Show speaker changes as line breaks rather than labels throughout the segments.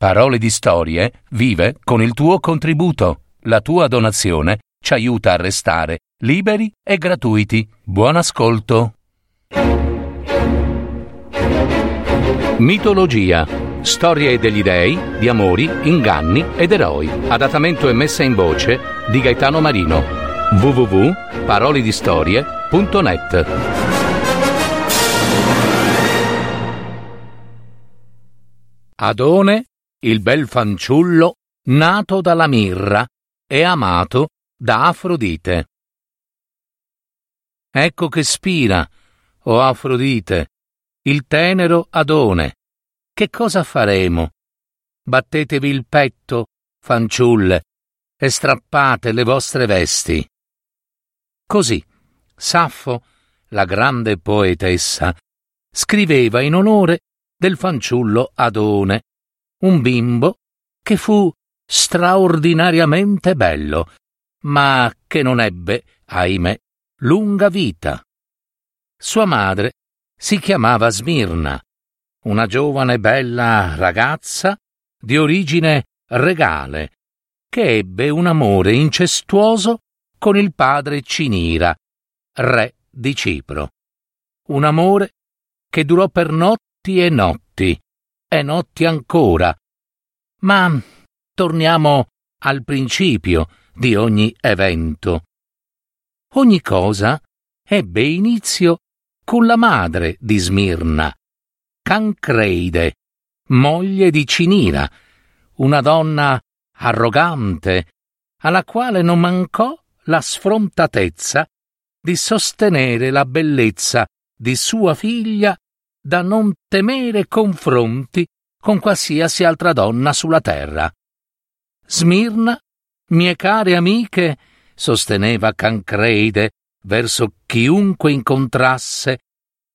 Parole di Storie vive con il tuo contributo. La tua donazione ci aiuta a restare liberi e gratuiti. Buon ascolto. Mitologia. Storie degli dei, di amori, inganni ed eroi. Adattamento e messa in voce di Gaetano Marino. www.paroledistorie.net Adone il bel fanciullo nato dalla mirra e amato da Afrodite. Ecco che spira, o oh Afrodite, il tenero Adone. Che cosa faremo? Battetevi il petto, fanciulle, e strappate le vostre vesti. Così, Saffo, la grande poetessa, scriveva in onore del fanciullo Adone, un bimbo che fu straordinariamente bello, ma che non ebbe, ahimè, lunga vita. Sua madre si chiamava Smirna, una giovane bella ragazza di origine regale, che ebbe un amore incestuoso con il padre Cinira, re di Cipro. Un amore che durò per notti e notti, e notti ancora. Ma torniamo al principio di ogni evento. Ogni cosa ebbe inizio con la madre di Smirna, Cancreide, moglie di Cinira, una donna arrogante, alla quale non mancò la sfrontatezza di sostenere la bellezza di sua figlia da non temere confronti con qualsiasi altra donna sulla terra. Smirna, mie care amiche, sosteneva Cancreide verso chiunque incontrasse,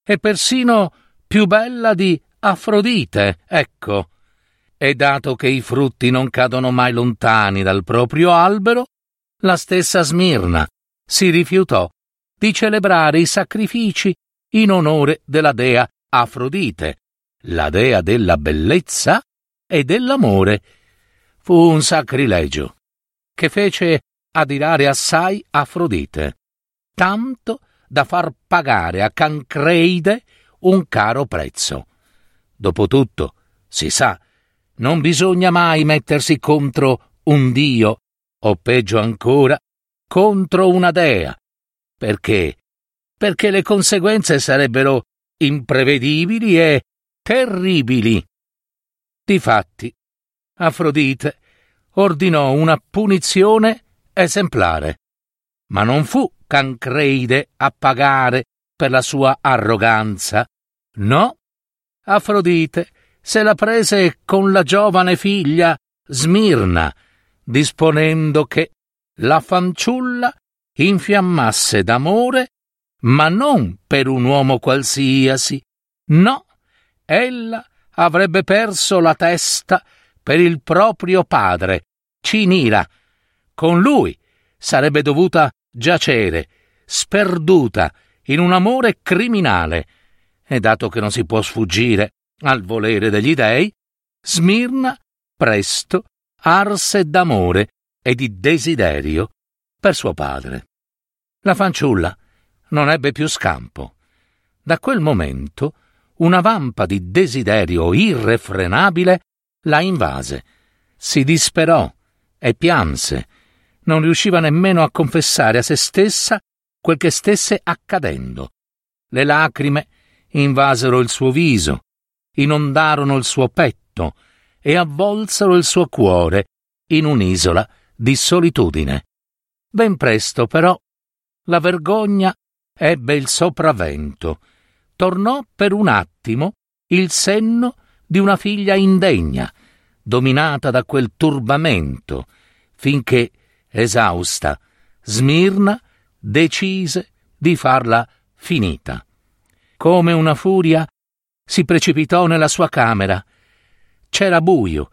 è persino più bella di Afrodite, ecco. E dato che i frutti non cadono mai lontani dal proprio albero, la stessa Smirna si rifiutò di celebrare i sacrifici in onore della dea Afrodite, la dea della bellezza e dell'amore. Fu un sacrilegio che fece adirare assai Afrodite, tanto da far pagare a Cancreide un caro prezzo. Dopotutto, si sa, non bisogna mai mettersi contro un dio, o peggio ancora, contro una dea, perché perché le conseguenze sarebbero imprevedibili e terribili. Difatti, Afrodite ordinò una punizione esemplare, ma non fu Cancreide a pagare per la sua arroganza. No, Afrodite se la prese con la giovane figlia Smirna, disponendo che la fanciulla infiammasse d'amore ma non per un uomo qualsiasi. No, ella avrebbe perso la testa per il proprio padre, Cinira. Con lui sarebbe dovuta giacere, sperduta, in un amore criminale. E dato che non si può sfuggire al volere degli dei, Smirna presto arse d'amore e di desiderio per suo padre. La fanciulla non ebbe più scampo. Da quel momento una vampa di desiderio irrefrenabile la invase. Si disperò e pianse. Non riusciva nemmeno a confessare a se stessa quel che stesse accadendo. Le lacrime invasero il suo viso, inondarono il suo petto e avvolsero il suo cuore in un'isola di solitudine. Ben presto, però, la vergogna ebbe il sopravvento. Tornò per un attimo il senno di una figlia indegna, dominata da quel turbamento, finché, esausta, Smirna decise di farla finita. Come una furia si precipitò nella sua camera. C'era buio,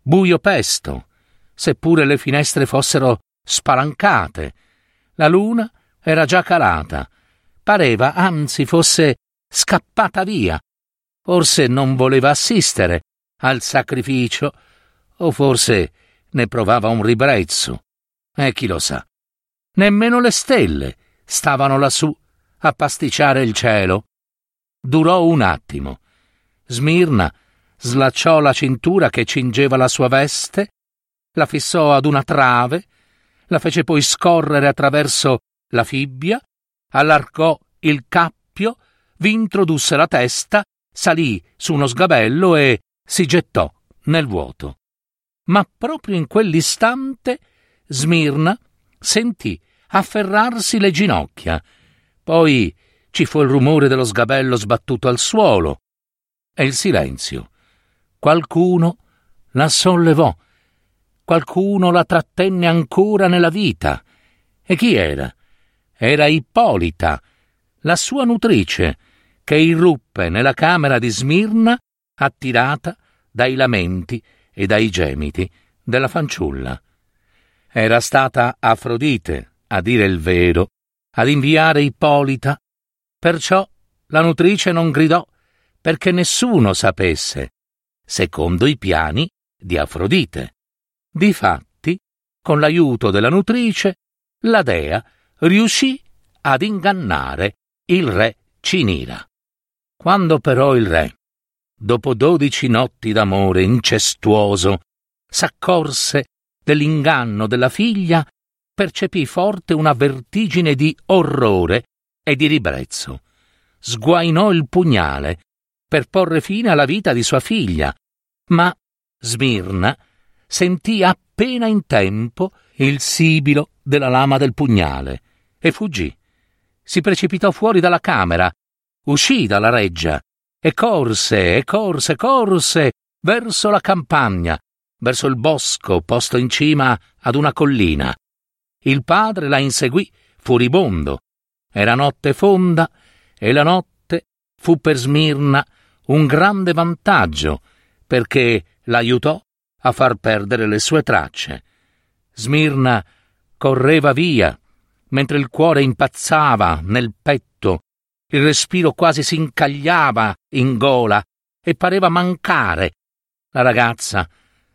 buio pesto, seppure le finestre fossero spalancate. La luna era già calata Pareva anzi fosse scappata via. Forse non voleva assistere al sacrificio, o forse ne provava un ribrezzo. E chi lo sa. Nemmeno le stelle stavano lassù a pasticciare il cielo. Durò un attimo. Smirna slacciò la cintura che cingeva la sua veste, la fissò ad una trave, la fece poi scorrere attraverso la fibbia, allargò il cappio, vi introdusse la testa, salì su uno sgabello e si gettò nel vuoto. Ma proprio in quell'istante Smirna sentì afferrarsi le ginocchia. Poi ci fu il rumore dello sgabello sbattuto al suolo e il silenzio. Qualcuno la sollevò, qualcuno la trattenne ancora nella vita. E chi era? Era Ippolita, la sua nutrice, che irruppe nella camera di Smirna attirata dai lamenti e dai gemiti della fanciulla. Era stata Afrodite, a dire il vero, ad inviare Ippolita, perciò la nutrice non gridò perché nessuno sapesse secondo i piani di Afrodite. Difatti, con l'aiuto della nutrice, la dea riuscì ad ingannare il re Cinira. Quando però il re, dopo dodici notti d'amore incestuoso, s'accorse dell'inganno della figlia, percepì forte una vertigine di orrore e di ribrezzo. Sguainò il pugnale per porre fine alla vita di sua figlia, ma Smirna sentì appena in tempo il sibilo della lama del pugnale e fuggì. Si precipitò fuori dalla camera, uscì dalla reggia e corse e corse, corse verso la campagna, verso il bosco posto in cima ad una collina. Il padre la inseguì furibondo. Era notte fonda e la notte fu per Smirna un grande vantaggio, perché l'aiutò a far perdere le sue tracce. Smirna correva via, mentre il cuore impazzava nel petto, il respiro quasi si incagliava in gola e pareva mancare. La ragazza,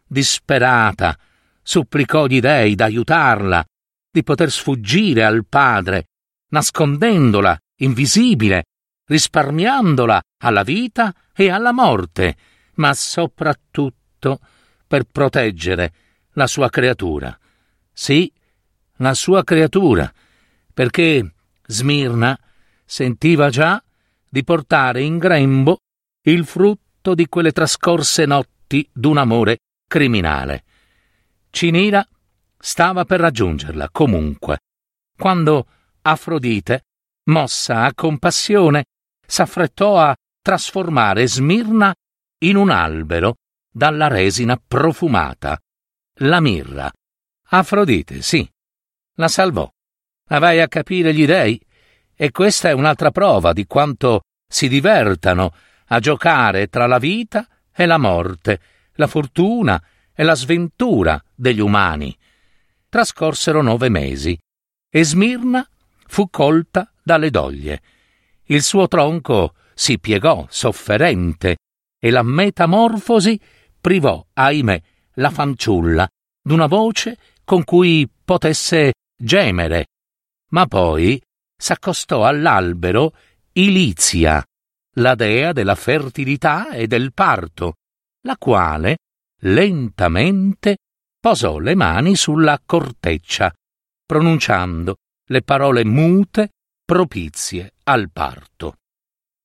disperata, supplicò gli dei d'aiutarla, di poter sfuggire al padre, nascondendola, invisibile, risparmiandola alla vita e alla morte, ma soprattutto per proteggere la sua creatura. Sì, la sua creatura, perché Smirna sentiva già di portare in grembo il frutto di quelle trascorse notti d'un amore criminale. Cinira stava per raggiungerla comunque, quando Afrodite, mossa a compassione, s'affrettò a trasformare Smirna in un albero dalla resina profumata, la mirra. Afrodite, sì, la salvò. Ma vai a capire gli dei? E questa è un'altra prova di quanto si divertano a giocare tra la vita e la morte, la fortuna e la sventura degli umani. Trascorsero nove mesi e Smirna fu colta dalle doglie. Il suo tronco si piegò sofferente e la metamorfosi privò, ahimè, la fanciulla d'una voce con cui potesse gemere. Ma poi s'accostò all'albero Ilizia, la dea della fertilità e del parto, la quale lentamente posò le mani sulla corteccia, pronunciando le parole mute propizie al parto.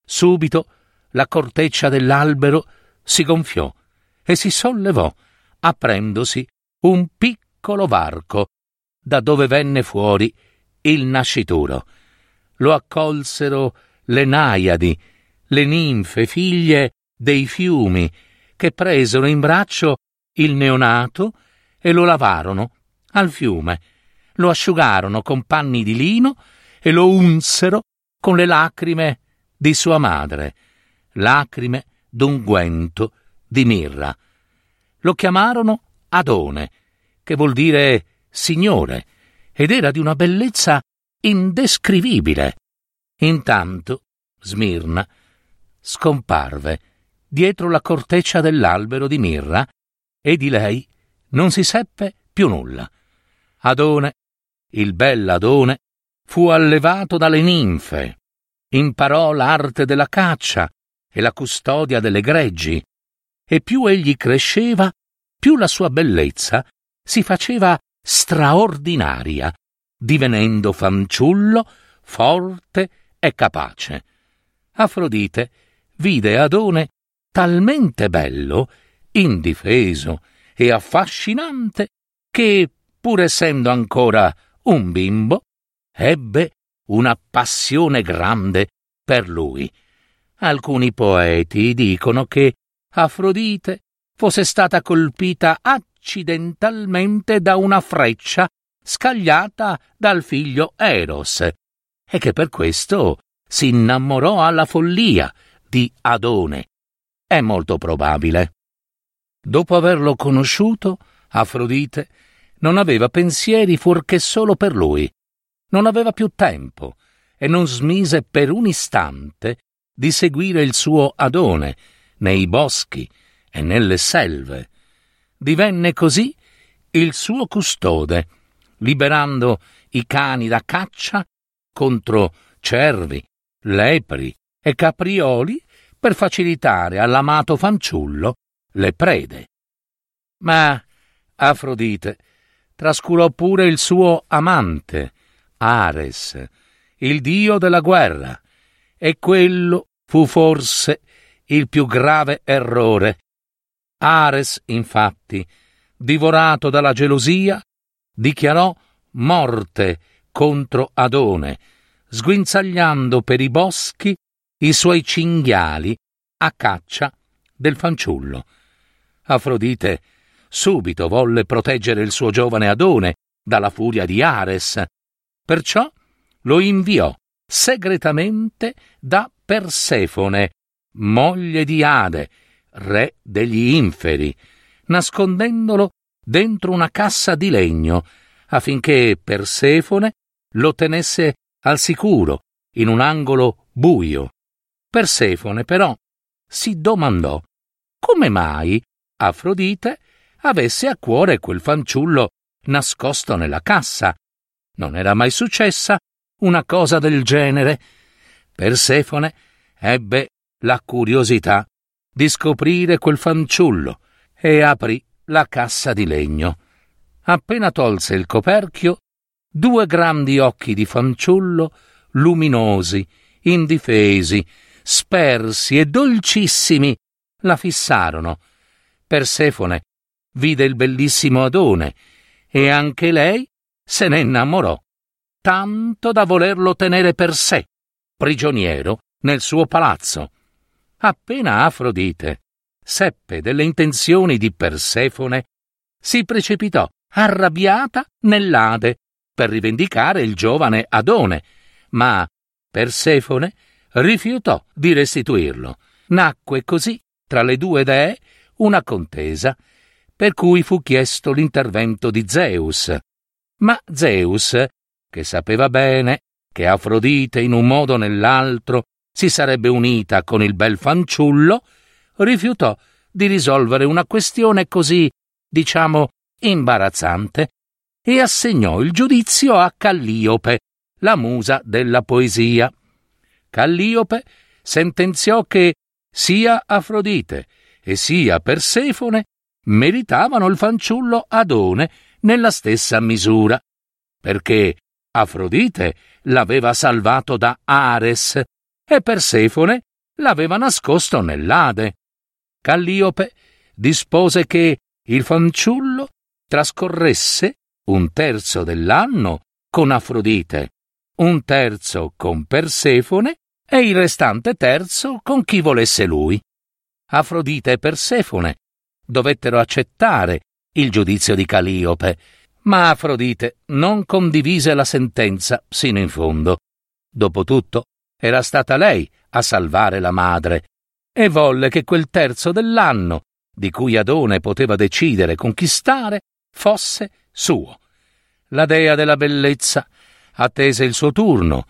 Subito la corteccia dell'albero si gonfiò e si sollevò, aprendosi un piccolo varco, da dove venne fuori il nascituro. Lo accolsero le naiadi, le ninfe figlie dei fiumi, che presero in braccio il neonato e lo lavarono al fiume, lo asciugarono con panni di lino e lo unsero con le lacrime di sua madre, lacrime d'unguento di mirra. Lo chiamarono Adone, che vuol dire signore, ed era di una bellezza indescrivibile. Intanto Smirna scomparve dietro la corteccia dell'albero di mirra e di lei non si seppe più nulla. Adone, il bell'Adone, fu allevato dalle ninfe, imparò l'arte della caccia e la custodia delle greggi, e più egli cresceva, più la sua bellezza si faceva straordinaria, divenendo fanciullo forte e capace. Afrodite vide Adone talmente bello, indifeso e affascinante che, pur essendo ancora un bimbo, ebbe una passione grande per lui. Alcuni poeti dicono che Afrodite fosse stata colpita accidentalmente da una freccia scagliata dal figlio Eros e che per questo si innamorò alla follia di Adone. È molto probabile. Dopo averlo conosciuto, Afrodite non aveva pensieri fuorché solo per lui. Non aveva più tempo e non smise per un istante di seguire il suo Adone nei boschi e nelle selve. Divenne così il suo custode, liberando i cani da caccia contro cervi, lepri e caprioli per facilitare all'amato fanciullo le prede. Ma Afrodite trascurò pure il suo amante, Ares, il dio della guerra, e quello fu forse il più grave errore. Ares, infatti, divorato dalla gelosia, dichiarò morte contro Adone, sguinzagliando per i boschi i suoi cinghiali a caccia del fanciullo. Afrodite subito volle proteggere il suo giovane Adone dalla furia di Ares, perciò lo inviò segretamente da Persefone, moglie di Ade, re degli inferi, nascondendolo dentro una cassa di legno, affinché Persefone lo tenesse al sicuro in un angolo buio. Persefone, però, si domandò come mai Afrodite avesse a cuore quel fanciullo nascosto nella cassa. Non era mai successa una cosa del genere. Persefone ebbe la curiosità di scoprire quel fanciullo e aprì la cassa di legno. Appena tolse il coperchio, due grandi occhi di fanciullo, luminosi, indifesi, spersi e dolcissimi, la fissarono. Persefone vide il bellissimo Adone e anche lei se ne innamorò, tanto da volerlo tenere per sé, prigioniero nel suo palazzo. Appena Afrodite seppe delle intenzioni di Persefone, si precipitò arrabbiata nell'Ade per rivendicare il giovane Adone, ma Persefone rifiutò di restituirlo. Nacque così tra le due dee una contesa, per cui fu chiesto l'intervento di Zeus. Ma Zeus, che sapeva bene che Afrodite in un modo o nell'altro si sarebbe unita con il bel fanciullo, rifiutò di risolvere una questione così, diciamo, imbarazzante e assegnò il giudizio a Calliope, la musa della poesia. Calliope sentenziò che sia Afrodite e sia Persefone meritavano il fanciullo Adone nella stessa misura, perché Afrodite l'aveva salvato da Ares e Persefone l'aveva nascosto nell'Ade. Calliope dispose che il fanciullo trascorresse un terzo dell'anno con Afrodite, un terzo con Persefone e il restante terzo con chi volesse lui. Afrodite e Persefone dovettero accettare il giudizio di Caliope, ma Afrodite non condivise la sentenza sino in fondo. Dopotutto, era stata lei a salvare la madre e volle che quel terzo dell'anno, di cui Adone poteva decidere conquistare, fosse suo. La dea della bellezza attese il suo turno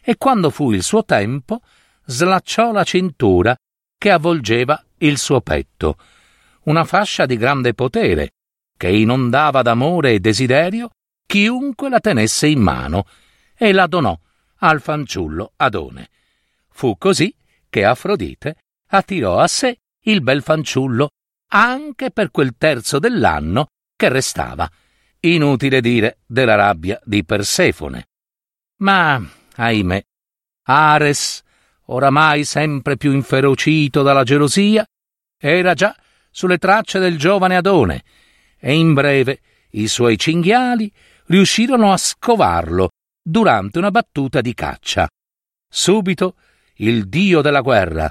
e quando fu il suo tempo slacciò la cintura che avvolgeva il suo petto, una fascia di grande potere, che inondava d'amore e desiderio chiunque la tenesse in mano, e la donò al fanciullo Adone. Fu così che Afrodite attirò a sé il bel fanciullo anche per quel terzo dell'anno che restava. Inutile dire della rabbia di Persefone. Ma, ahimè, Ares, oramai sempre più inferocito dalla gelosia, era già sulle tracce del giovane Adone, e in breve i suoi cinghiali riuscirono a scovarlo durante una battuta di caccia. Subito il dio della guerra,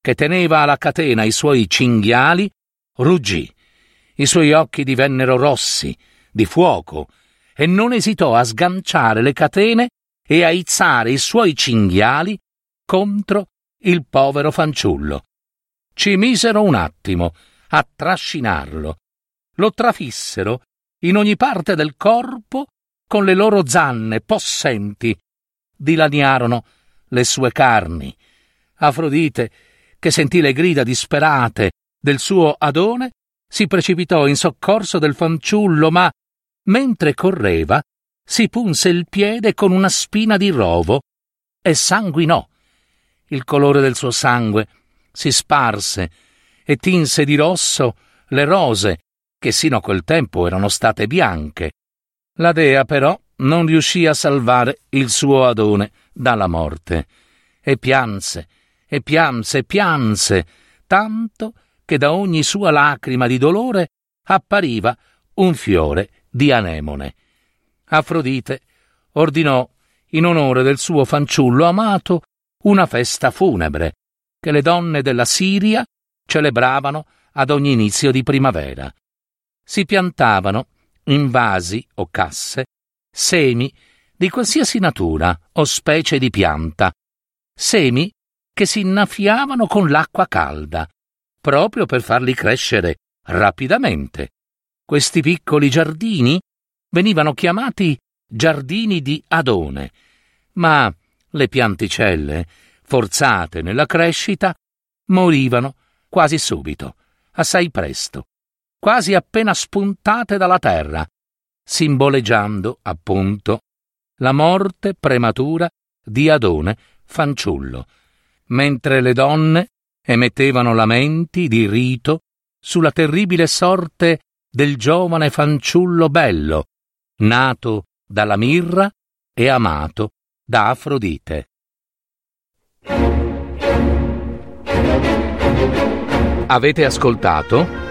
che teneva alla catena i suoi cinghiali, ruggì. I suoi occhi divennero rossi, di fuoco, e non esitò a sganciare le catene e a izzare i suoi cinghiali contro il povero fanciullo. Ci misero un attimo a trascinarlo. Lo trafissero in ogni parte del corpo con le loro zanne possenti. Dilaniarono le sue carni. Afrodite, che sentì le grida disperate del suo Adone, si precipitò in soccorso del fanciullo, ma, mentre correva, si punse il piede con una spina di rovo e sanguinò. Il colore del suo sangue si sparse e tinse di rosso le rose che sino a quel tempo erano state bianche. La dea però non riuscì a salvare il suo Adone dalla morte e pianse e pianse e pianse tanto che da ogni sua lacrima di dolore appariva un fiore di anemone. Afrodite ordinò, in onore del suo fanciullo amato, una festa funebre che le donne della Siria celebravano ad ogni inizio di primavera. Si piantavano, in vasi o casse, semi di qualsiasi natura o specie di pianta, semi che si innaffiavano con l'acqua calda, proprio per farli crescere rapidamente. Questi piccoli giardini venivano chiamati giardini di Adone, ma le pianticelle, forzate nella crescita, morivano quasi subito, assai presto, quasi appena spuntate dalla terra, simboleggiando, appunto, la morte prematura di Adone fanciullo, mentre le donne emettevano lamenti di rito sulla terribile sorte del giovane fanciullo bello, nato dalla mirra e amato da Afrodite. Avete ascoltato